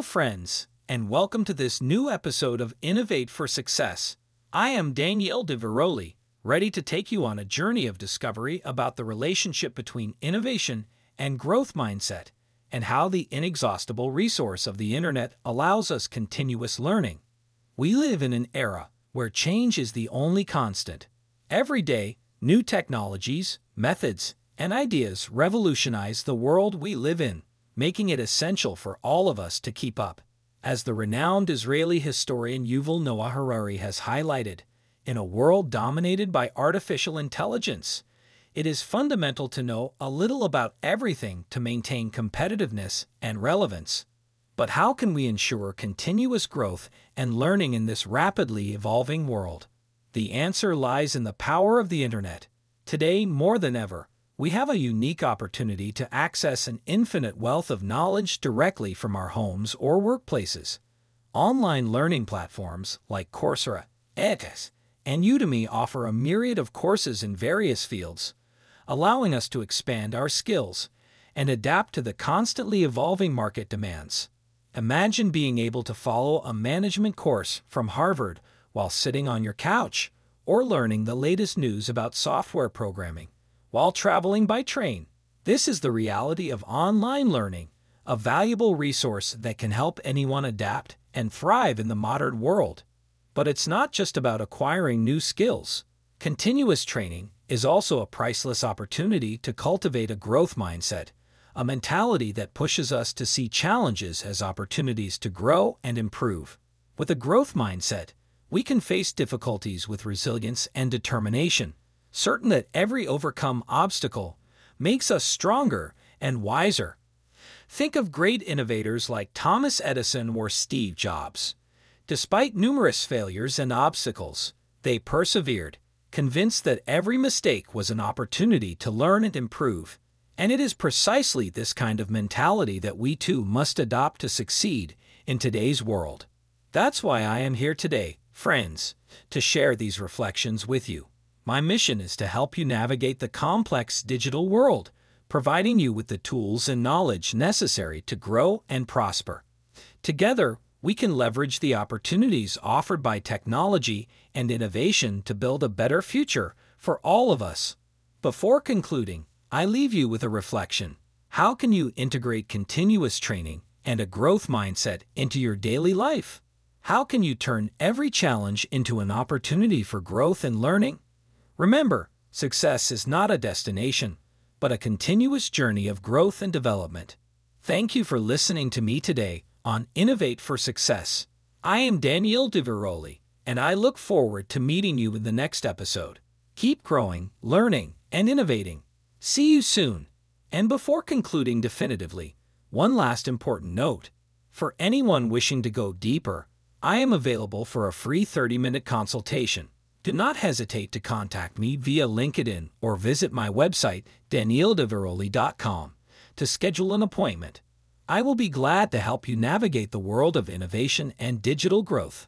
friends, and welcome to this new episode of Innovate for Success. I am Daniele Di Veroli, ready to take you on a journey of discovery about the relationship between innovation and growth mindset, and how the inexhaustible resource of the internet allows us continuous learning. We live in an era where change is the only constant. Every day, new technologies, methods, and ideas revolutionize the world we live in, making it essential for all of us to keep up. As the renowned Israeli historian Yuval Noah Harari has highlighted, in a world dominated by artificial intelligence, it is fundamental to know a little about everything to maintain competitiveness and relevance. But how can we ensure continuous growth and learning in this rapidly evolving world? The answer lies in the power of the internet. Today, more than ever, we have a unique opportunity to access an infinite wealth of knowledge directly from our homes or workplaces. Online learning platforms like Coursera, edX, and Udemy offer a myriad of courses in various fields, allowing us to expand our skills and adapt to the constantly evolving market demands. Imagine being able to follow a management course from Harvard while sitting on your couch, or learning the latest news about software programming while traveling by train. This is the reality of online learning, a valuable resource that can help anyone adapt and thrive in the modern world. But it's not just about acquiring new skills. Continuous training is also a priceless opportunity to cultivate a growth mindset, a mentality that pushes us to see challenges as opportunities to grow and improve. With a growth mindset, we can face difficulties with resilience and determination, certain that every overcome obstacle makes us stronger and wiser. Think of great innovators like Thomas Edison or Steve Jobs. Despite numerous failures and obstacles, they persevered, convinced that every mistake was an opportunity to learn and improve. And it is precisely this kind of mentality that we too must adopt to succeed in today's world. That's why I am here today, friends, to share these reflections with you. My mission is to help you navigate the complex digital world, providing you with the tools and knowledge necessary to grow and prosper. Together, we can leverage the opportunities offered by technology and innovation to build a better future for all of us. Before concluding, I leave you with a reflection. How can you integrate continuous training and a growth mindset into your daily life? How can you turn every challenge into an opportunity for growth and learning? Remember, success is not a destination, but a continuous journey of growth and development. Thank you for listening to me today on Innovate for Success. I am Daniele Di Veroli, and I look forward to meeting you in the next episode. Keep growing, learning, and innovating. See you soon. And before concluding definitively, one last important note. For anyone wishing to go deeper, I am available for a free 30 minute consultation. Do not hesitate to contact me via LinkedIn or visit my website, danielediveroli.com, to schedule an appointment. I will be glad to help you navigate the world of innovation and digital growth.